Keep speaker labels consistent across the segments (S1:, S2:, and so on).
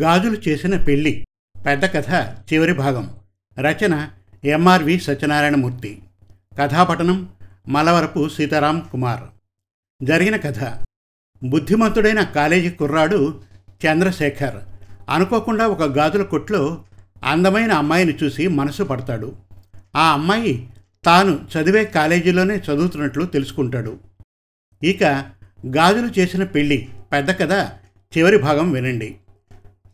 S1: గాజులు చేసిన పెళ్ళి. పెద్ద కథ చివరి భాగం. రచన ఎంఆర్వి సత్యనారాయణమూర్తి. కథాపఠనం మలవరపు సీతారాం కుమార్. జరిగిన కథ. బుద్ధిమంతుడైన కాలేజీ కుర్రాడు చంద్రశేఖర్. అనుకోకుండా ఒక గాజుల కొట్లో అందమైన అమ్మాయిని చూసి మనసు పడతాడు. ఆ అమ్మాయి తాను చదివే కాలేజీలోనే చదువుతున్నట్లు తెలుసుకుంటాడు. ఇక గాజులు చేసిన పెళ్ళి పెద్ద కథ చివరి భాగం వినండి.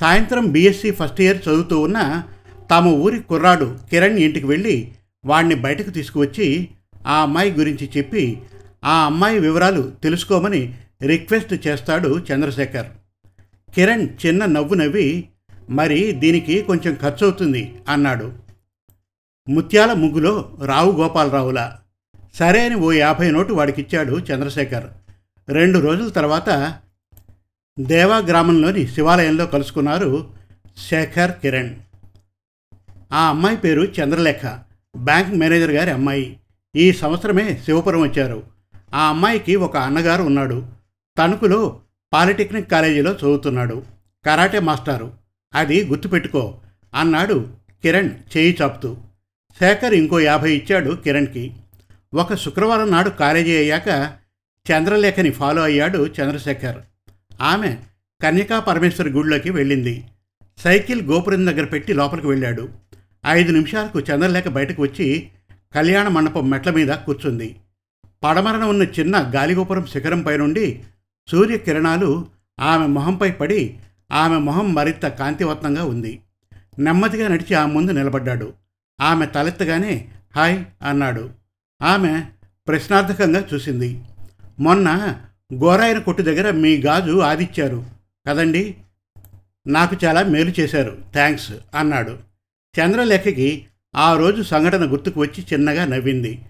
S1: సాయంత్రం బీఎస్సీ ఫస్ట్ ఇయర్ చదువుతూ ఉన్న తమ ఊరి కుర్రాడు కిరణ్ ఇంటికి వెళ్ళి వాడిని బయటకు తీసుకువచ్చి ఆ అమ్మాయి గురించి చెప్పి ఆ అమ్మాయి వివరాలు తెలుసుకోమని రిక్వెస్ట్ చేస్తాడు చంద్రశేఖర్. కిరణ్ చిన్న నవ్వు నవ్వి మరి దీనికి కొంచెం ఖర్చు అవుతుంది అన్నాడు. ముత్యాల ముగ్గులో రావు గోపాలరావులా. సరే అని ఓ యాభై నోటు వాడికిచ్చాడు చంద్రశేఖర్. రెండు రోజుల తర్వాత దేవా గ్రామంలోని శివాలయంలో కలుసుకున్నారు శేఖర్ కిరణ్. ఆ అమ్మాయి పేరు చంద్రలేఖ. బ్యాంక్ మేనేజర్ గారి అమ్మాయి. ఈ సంవత్సరమే శివపురం వచ్చారు. ఆ అమ్మాయికి ఒక అన్నగారు ఉన్నాడు. తణుకులో పాలిటెక్నిక్ కాలేజీలో చదువుతున్నాడు. కరాటే మాస్టారు. అది గుర్తుపెట్టుకో అన్నాడు కిరణ్ చేయి చాపుతూ. శేఖర్ ఇంకో యాభై ఇచ్చాడు కిరణ్కి. ఒక శుక్రవారం నాడు కాలేజీ అయ్యాక చంద్రలేఖని ఫాలో అయ్యాడు చంద్రశేఖర్. ఆమె కన్యకా పరమేశ్వరి గుడిలోకి వెళ్ళింది. సైకిల్ గోపురం దగ్గర పెట్టి లోపలికి వెళ్ళాడు. ఐదు నిమిషాలకు చంద్రలేఖ బయటకు వచ్చి కళ్యాణ మండపం మెట్ల మీద కూర్చుంది. పడమరన ఉన్న చిన్న గాలిగోపురం శిఖరంపై నుండి సూర్యకిరణాలు ఆమె మొహంపై పడి ఆమె మొహం మరింత కాంతివంతంగా ఉంది. నెమ్మదిగా నడిచి ఆ ముందు నిలబడ్డాడు. ఆమె తలెత్తగానే హాయ్ అన్నాడు. ఆమె ప్రశ్నార్థకంగా చూసింది. మొన్న గోరాయన కొట్టు దగ్గర మీ గాజు ఆదిచ్చారు కదండి? నాకు చాలా మేలు చేశారు. థ్యాంక్స్ అన్నాడు. చంద్రలేఖకి ఆ రోజు సంఘటన గుర్తుకు వచ్చి చిన్నగా నవ్వింది.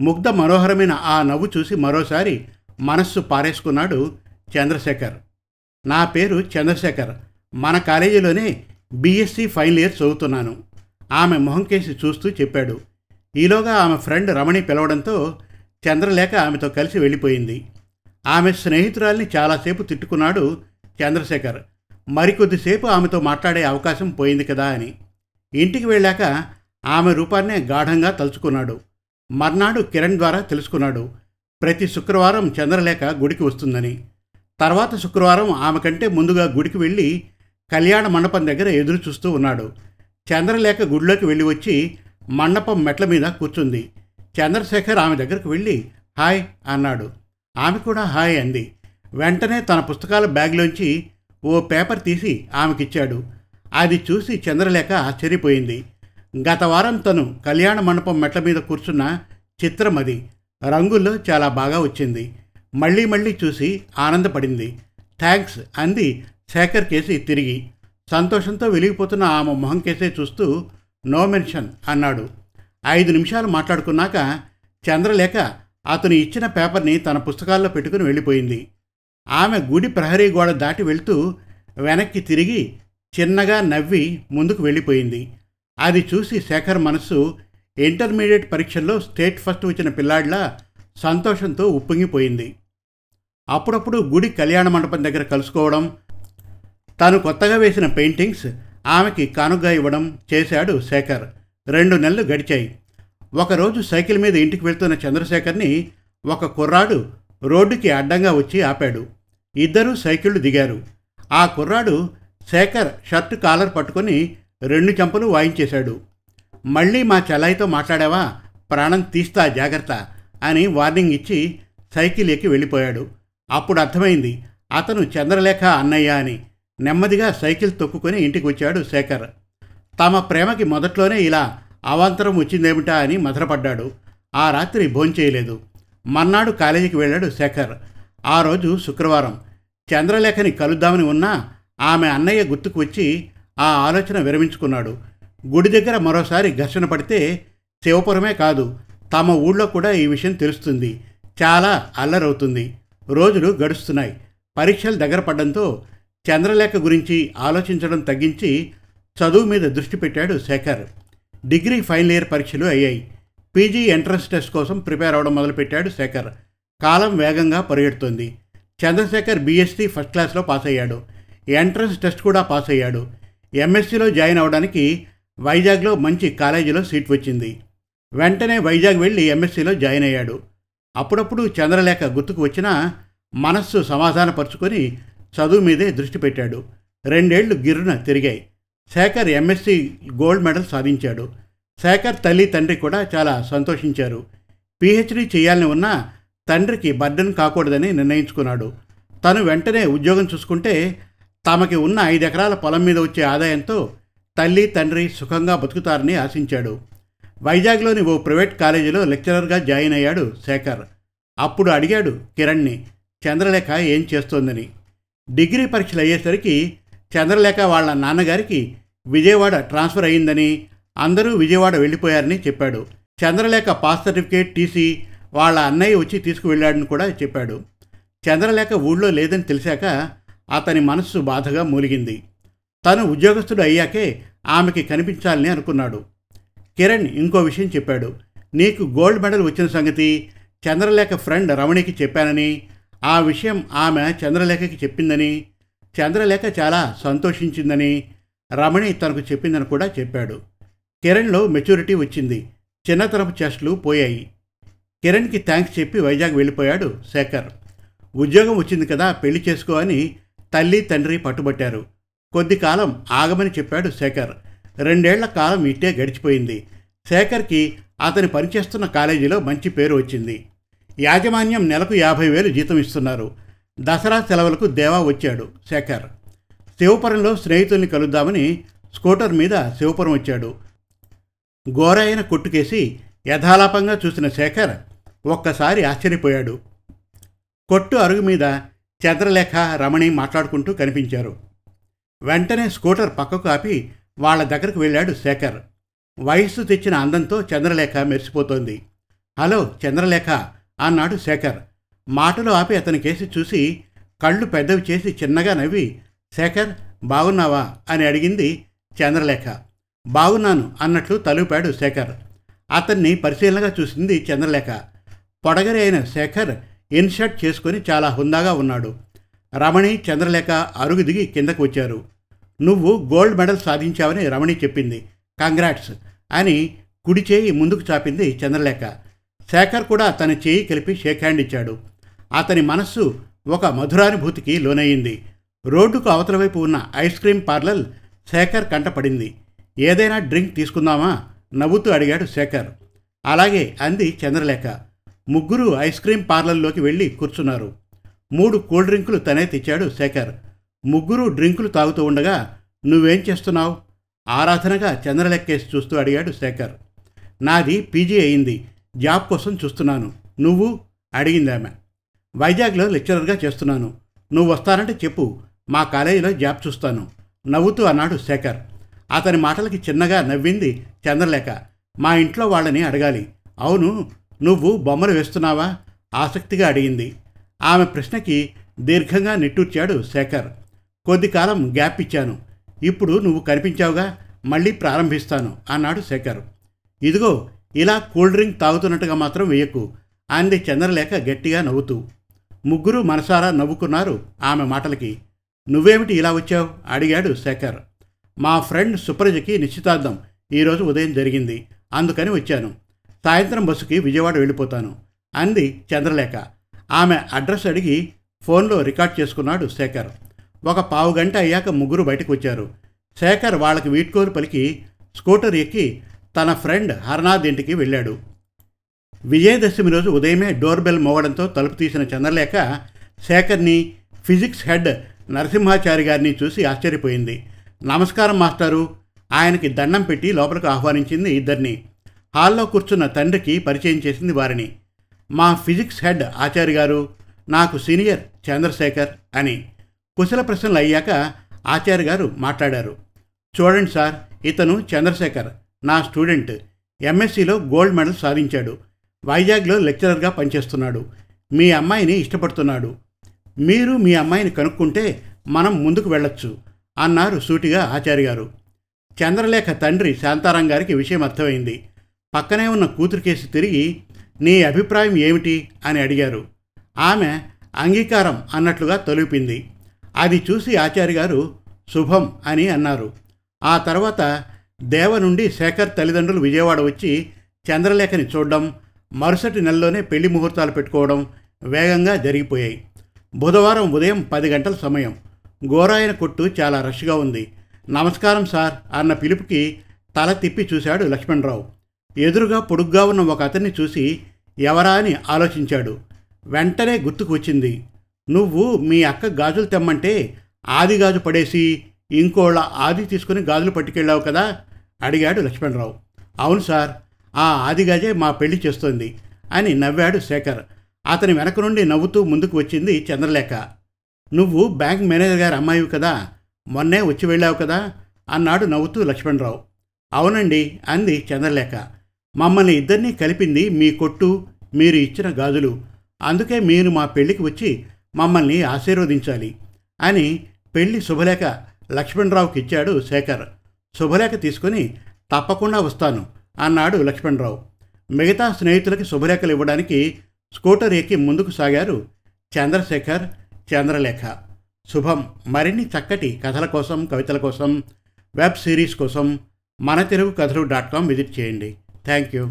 S1: ముగ్ధ మనోహరమైన ఆ నవ్వు చూసి మరోసారి మనస్సు పారేసుకున్నాడు చంద్రశేఖర్. నా పేరు చంద్రశేఖర్. మన కాలేజీలోనే బీఎస్సీ ఫైనల్ ఇయర్ చదువుతున్నాను. ఆమె మొహం కేసి చూస్తూ చెప్పాడు. ఈలోగా ఆమె ఫ్రెండ్ రమణి పిలవడంతో చంద్రలేఖ ఆమెతో కలిసి వెళ్ళిపోయింది. ఆమె స్నేహితురాల్ని చాలాసేపు తిట్టుకున్నాడు చంద్రశేఖర్. మరికొద్దిసేపు ఆమెతో మాట్లాడే అవకాశం పోయింది కదా అని. ఇంటికి వెళ్ళాక ఆమె రూపాన్నే గాఢంగా తలుచుకున్నాడు. మర్నాడు కిరణ్ ద్వారా తెలుసుకున్నాడు ప్రతి శుక్రవారం చంద్రలేఖ గుడికి వస్తుందని. తర్వాత శుక్రవారం ఆమె కంటే ముందుగా గుడికి వెళ్ళి కళ్యాణ మండపం దగ్గర ఎదురు చూస్తూ ఉన్నాడు. చంద్రలేఖ గుడిలోకి వెళ్ళి వచ్చి మండపం మెట్ల మీద కూర్చుంది. చంద్రశేఖర్ ఆమె దగ్గరకు వెళ్ళి హాయ్ అన్నాడు. ఆమె కూడా హాయ్ అంది. వెంటనే తన పుస్తకాల బ్యాగ్లోంచి ఓ పేపర్ తీసి ఆమెకిచ్చాడు. అది చూసి చంద్రలేఖ ఆశ్చర్యపోయింది. గత వారం తను కళ్యాణ మండపం మెట్ల మీద కూర్చున్న చిత్రం అది. రంగుల్లో చాలా బాగా వచ్చింది. మళ్ళీ మళ్ళీ చూసి ఆనందపడింది. థ్యాంక్స్ అంది శేఖర్ కేసి తిరిగి. సంతోషంతో వెలిగిపోతున్న ఆమె మొహం కేసే చూస్తూ నో మెన్షన్ అన్నాడు. ఐదు నిమిషాలు మాట్లాడుకున్నాక చంద్రలేఖ అతను ఇచ్చిన పేపర్ని తన పుస్తకాల్లో పెట్టుకుని వెళ్ళిపోయింది. ఆమె గుడి ప్రహరీ గోడ దాటి వెళ్తూ వెనక్కి తిరిగి చిన్నగా నవ్వి ముందుకు వెళ్ళిపోయింది. అది చూసి శేఖర్ మనస్సు ఇంటర్మీడియట్ పరీక్షల్లో స్టేట్ ఫస్ట్ వచ్చిన పిల్లాడిలా సంతోషంతో ఉప్పొంగిపోయింది. అప్పుడప్పుడు గుడి కళ్యాణ మండపం దగ్గర కలుసుకోవడం తాను కొత్తగా వేసిన పెయింటింగ్స్ ఆమెకి కానుగ్గా ఇవ్వడం చేశాడు శేఖర్. రెండు నెలలు గడిచాయి. ఒకరోజు సైకిల్ మీద ఇంటికి వెళ్తున్న చంద్రశేఖర్ని ఒక కుర్రాడు రోడ్డుకి అడ్డంగా వచ్చి ఆపాడు. ఇద్దరూ సైకిళ్ళు దిగారు. ఆ కుర్రాడు శేఖర్ షర్ట్ కాలర్ పట్టుకొని రెండు చెంపలు వాయించేశాడు. మళ్ళీ మా చెల్లాయితో మాట్లాడావా? ప్రాణం తీస్తా జాగ్రత్త అని వార్నింగ్ ఇచ్చి సైకిల్ ఎక్కి వెళ్ళిపోయాడు. అప్పుడు అర్థమైంది అతను చంద్రలేఖ అన్నయ్య అని నెమ్మదిగా సైకిల్ తొక్కుకొని ఇంటికి వచ్చాడు శేఖర్. తమ ప్రేమకి మొదట్లోనే ఇలా అవాంతరం వచ్చిందేమిటా అని మధురపడ్డాడు. ఆ రాత్రి భోంచేయలేదు మర్నాడు కాలేజీకి వెళ్ళాడు శేఖర్. ఆ రోజు శుక్రవారం. చంద్రలేఖని కలుద్దామని ఉన్నా ఆమె అన్నయ్య గుర్తుకు వచ్చి ఆ ఆలోచన విరమించుకున్నాడు. గుడి దగ్గర మరోసారి ఘర్షణ పడితే శివపురమే కాదు తమ ఊళ్ళో కూడా ఈ విషయం తెలుస్తుంది. చాలా అల్లరవుతుంది. రోజులు గడుస్తున్నాయి. పరీక్షలు దగ్గర పడడంతో చంద్రలేఖ గురించి ఆలోచించడం తగ్గించి చదువు మీద దృష్టి పెట్టాడు శేఖర్. డిగ్రీ ఫైనల్ ఇయర్ పరీక్షలు అయ్యాయి. పీజీ ఎంట్రన్స్ టెస్ట్ కోసం ప్రిపేర్ అవడం మొదలుపెట్టాడు శేఖర్. కాలం వేగంగా పరిగెడుతోంది. చంద్రశేఖర్ బీఎస్సీ ఫస్ట్ క్లాస్లో పాస్ అయ్యాడు. ఎంట్రన్స్ టెస్ట్ కూడా పాస్ అయ్యాడు. ఎంఎస్సీలో జాయిన్ అవడానికి వైజాగ్లో మంచి కాలేజీలో సీట్ వచ్చింది. వెంటనే వైజాగ్ వెళ్ళి ఎంఎస్సీలో జాయిన్ అయ్యాడు. అప్పుడప్పుడు చంద్రలేఖ గుర్తుకు వచ్చినా మనస్సు సమాధానపరుచుకొని చదువు మీదే దృష్టి పెట్టాడు. రెండేళ్ళు గిర్రున తిరిగాయి. శేఖర్ ఎంఎస్సి గోల్డ్ మెడల్ సాధించాడు. శేఖర్ తల్లి తండ్రి కూడా చాలా సంతోషించారు. పిహెచ్డీ చేయాలని ఉన్నా తండ్రికి బర్డన్ కాకూడదని నిర్ణయించుకున్నాడు. తను వెంటనే ఉద్యోగం చూసుకుంటే తమకి ఉన్న ఐదు ఎకరాల పొలం మీద వచ్చే ఆదాయంతో తల్లి తండ్రి సుఖంగా బతుకుతారని ఆశించాడు. వైజాగ్లోని ఓ ప్రైవేట్ కాలేజీలో లెక్చరర్గా జాయిన్ అయ్యాడు శేఖర్. అప్పుడు అడిగాడు కిరణ్ని చంద్రలేఖ ఏం చేస్తోందని? డిగ్రీ పరీక్షలు అయ్యేసరికి చంద్రలేఖ వాళ్ళ నాన్నగారికి విజయవాడ ట్రాన్స్ఫర్ అయ్యిందని అందరూ విజయవాడ వెళ్ళిపోయారని చెప్పాడు. చంద్రలేఖ పాస్ సర్టిఫికేట్ టీసీ వాళ్ళ అన్నయ్య వచ్చి తీసుకువెళ్ళాడని కూడా చెప్పాడు. చంద్రలేఖ ఊళ్ళో లేదని తెలిసాక అతని మనస్సు బాధగా మూలిగింది. తను ఉద్యోగస్తుడు అయ్యాకే ఆమెకి కనిపించాలని అనుకున్నాడు. కిరణ్ ఇంకో విషయం చెప్పాడు. నీకు గోల్డ్ మెడల్ వచ్చిన సంగతి చంద్రలేఖ ఫ్రెండ్ రమణికి చెప్పానని ఆ విషయం ఆమె చంద్రలేఖకి చెప్పిందని చంద్రలేఖ చాలా సంతోషించిందని రమణి తనకు చెప్పిందని కూడా చెప్పాడు. కిరణ్లో మెచ్యూరిటీ వచ్చింది. చిన్నతరపు చెస్ట్లు పోయాయి. కిరణ్కి థ్యాంక్స్ చెప్పి వైజాగ్ వెళ్ళిపోయాడు శేఖర్. ఉద్యోగం వచ్చింది కదా పెళ్ళి చేసుకో అని తల్లి తండ్రి పట్టుబట్టారు. కొద్ది కాలం ఆగమని చెప్పాడు శేఖర్. రెండేళ్ళ కాలం ఇట్టే గడిచిపోయింది. శేఖర్కి అతని పనిచేస్తున్న కాలేజీలో మంచి పేరు వచ్చింది. యాజమాన్యం నెలకు యాభై వేలు జీతం ఇస్తున్నారు. దసరా సెలవులకు దేవా వచ్చాడు శేఖర్. శివపురంలో స్నేహితుల్ని కలుద్దామని స్కూటర్ మీద శివపురం వచ్చాడు. గోరాయన కొట్టుకేసి యథాలాపంగా చూసిన శేఖర్ ఒక్కసారి ఆశ్చర్యపోయాడు. కొట్టు అరుగు మీద చంద్రలేఖ రమణి మాట్లాడుకుంటూ కనిపించారు. వెంటనే స్కూటర్ పక్కకు ఆపి వాళ్ళ దగ్గరకు వెళ్ళాడు శేఖర్. వయస్సు తెచ్చిన అందంతో చంద్రలేఖ మెరిసిపోతోంది. హలో చంద్రలేఖ అన్నాడు శేఖర్. మాటలు ఆపి అతని కేసి చూసి కళ్ళు పెద్దవి చేసి చిన్నగా నవ్వి శేఖర్ బాగున్నావా? అని అడిగింది చంద్రలేఖ. బాగున్నాను అన్నట్లు తలుపాడు శేఖర్. అతన్ని పరిశీలనగా చూసింది చంద్రలేఖ. పొడగరి అయిన శేఖర్ ఇన్షర్ట్ చేసుకొని చాలా హుందాగా ఉన్నాడు. రమణి చంద్రలేఖ అరుగు దిగి కిందకు వచ్చారు. నువ్వు గోల్డ్ మెడల్ సాధించావని రమణి చెప్పింది. కంగ్రాట్స్! అని కుడి చేయి ముందుకు చాపింది చంద్రలేఖ. శేఖర్ కూడా తన చేయి కలిపి షేక్ హ్యాండ్ ఇచ్చాడు. అతని మనస్సు ఒక మధురానుభూతికి లోనయ్యింది. రోడ్డుకు అవతల వైపు ఉన్న ఐస్ క్రీం పార్లర్ శేఖర్ కంటపడింది ఏదైనా డ్రింక్ తీసుకుందామా? నవ్వుతూ అడిగాడు శేఖర్. అలాగే అంది చంద్రలేఖ. ముగ్గురు ఐస్ క్రీం పార్లర్లోకి వెళ్ళి కూర్చున్నారు. మూడు కూల్ డ్రింకులు తనే తెచ్చాడు శేఖర్. ముగ్గురు డ్రింకులు తాగుతూ ఉండగా నువ్వేం చేస్తున్నావు? ఆరాధనగా చంద్రలెక్కేసి చూస్తూ అడిగాడు శేఖర్. నాది పీజీ అయింది. జాబ్ కోసం చూస్తున్నాను. నువ్వు? అడిగింది ఆమె. వైజాగ్లో లెక్చరర్గా చేస్తున్నాను. నువ్వు వస్తానంటే చెప్పు. మా కాలేజీలో జాబ్ చూస్తాను. నవ్వుతూ అన్నాడు శేఖర్. అతని మాటలకి చిన్నగా నవ్వింది చంద్రలేఖ. మా ఇంట్లో వాళ్ళని అడగాలి. అవును నువ్వు బొమ్మలు వేస్తున్నావా? ఆసక్తిగా అడిగింది. ఆమె ప్రశ్నకి దీర్ఘంగా నిట్టూర్చాడు శేఖర్. కొద్ది కాలం గ్యాప్ ఇచ్చాను. ఇప్పుడు నువ్వు కనిపించావుగా మళ్ళీ ప్రారంభిస్తాను అన్నాడు శేఖర్. ఇదిగో ఇలా కూల్ డ్రింక్ తాగుతున్నట్టుగా మాత్రం వేయకు అంది చంద్రలేఖ గట్టిగా నవ్వుతూ. ముగ్గురు మనసారా నవ్వుకున్నారు ఆమె మాటలకి. నువ్వేమిటి ఇలా వచ్చావు? అడిగాడు శేఖర్. మా ఫ్రెండ్ సుప్రజకి నిశ్చితార్థం. ఈరోజు ఉదయం జరిగింది. అందుకని వచ్చాను. సాయంత్రం బస్సుకి విజయవాడ వెళ్ళిపోతాను అంది చంద్రలేఖ. ఆమె అడ్రస్ అడిగి ఫోన్లో రికార్డ్ చేసుకున్నాడు శేఖర్. ఒక పావు గంట అయ్యాక ముగ్గురు బయటకు వచ్చారు. శేఖర్ వాళ్ళకి వీట్కోరు పలికి స్కూటర్ ఎక్కి తన ఫ్రెండ్ హర్నాథ్ ఇంటికి వెళ్ళాడు. విజయదశమి రోజు ఉదయమే డోర్ బెల్ మోగడంతో తలుపు తీసిన చంద్రలేఖ శేఖర్ని ఫిజిక్స్ హెడ్ నరసింహాచారి గారిని చూసి ఆశ్చర్యపోయింది. నమస్కారం మాస్టారు. ఆయనకి దండం పెట్టి లోపలికి ఆహ్వానించింది ఇద్దరిని. హాల్లో కూర్చున్న తండ్రికి పరిచయం చేసింది వారిని. మా ఫిజిక్స్ హెడ్ ఆచార్య గారు నాకు సీనియర్ చంద్రశేఖర్ అని కుశల ప్రశ్నలు అయ్యాక ఆచార్య గారు మాట్లాడారు. చూడండి సార్ ఇతను చంద్రశేఖర్ నా స్టూడెంట్. ఎంఎస్సిలో గోల్డ్ మెడల్ సాధించాడు. వైజాగ్లో లెక్చరర్గా పనిచేస్తున్నాడు. మీ అమ్మాయిని ఇష్టపడుతున్నాడు. మీరు మీ అమ్మాయిని కనుక్కుంటే మనం ముందుకు వెళ్ళొచ్చు అన్నారు సూటిగా ఆచార్య గారు. చంద్రలేఖ తండ్రి శాంతారాం గారికి విషయం అర్థమైంది. పక్కనే ఉన్న కూతురు కేసు తిరిగి నీ అభిప్రాయం ఏమిటి? అని అడిగారు. ఆమె అంగీకారం అన్నట్లుగా తొలిపింది. అది చూసి ఆచార్య గారు శుభం అని అన్నారు. ఆ తర్వాత దేవ నుండి శేఖర్ తల్లిదండ్రులు విజయవాడ వచ్చి చంద్రలేఖని చూడడం మరుసటి నెలలోనే పెళ్ళి ముహూర్తాలు పెట్టుకోవడం వేగంగా జరిగిపోయాయి. బుధవారం ఉదయం పది గంటల సమయం. గోరాయన కొట్టు చాలా రష్గా ఉంది. నమస్కారం సార్ అన్న పిలుపుకి తల తిప్పి చూశాడు లక్ష్మణరావు. ఎదురుగా పొడుగ్గా ఉన్న ఒక అతన్ని చూసి ఎవరా అని ఆలోచించాడు. వెంటనే గుర్తుకు వచ్చింది. నువ్వు మీ అక్క గాజులు తెమ్మంటే ఆది గాజు పడేసి ఇంకోళ్ళ ఆది తీసుకుని గాజులు పట్టుకెళ్ళావు కదా? అడిగాడు లక్ష్మణరావు. అవును సార్ ఆ ఆది గాజే మా పెళ్ళి చేస్తోంది అని నవ్వాడు శేఖర్. అతని వెనక నుండి నవ్వుతూ ముందుకు వచ్చింది చంద్రలేఖ. నువ్వు బ్యాంక్ మేనేజర్ గారి అమ్మాయివి కదా మొన్నే వచ్చి వెళ్ళావు కదా అన్నాడు నవ్వుతూ లక్ష్మణరావు. అవునండి అంది చంద్రలేఖ. మమ్మల్ని ఇద్దరినీ కలిపింది మీ కొట్టు మీరు ఇచ్చిన గాజులు. అందుకే మీరు మా పెళ్ళికి వచ్చి మమ్మల్ని ఆశీర్వదించాలి అని పెళ్ళి శుభలేఖ లక్ష్మణరావుకి ఇచ్చాడు శేఖర్. శుభలేఖ తీసుకుని తప్పకుండా వస్తాను అన్నాడు లక్ష్మణరావు. మిగతా స్నేహితులకి శుభలేఖలు ఇవ్వడానికి స్కూటర్ ఎక్కి ముందుకు సాగారు చంద్రశేఖర్ చంద్రలేఖ. శుభం. మరిన్ని చక్కటి కథల కోసం కవితల కోసం వెబ్ సిరీస్ కోసం మన తెలుగు కథలు డాట్ కామ్ విజిట్ చేయండి. Thank you.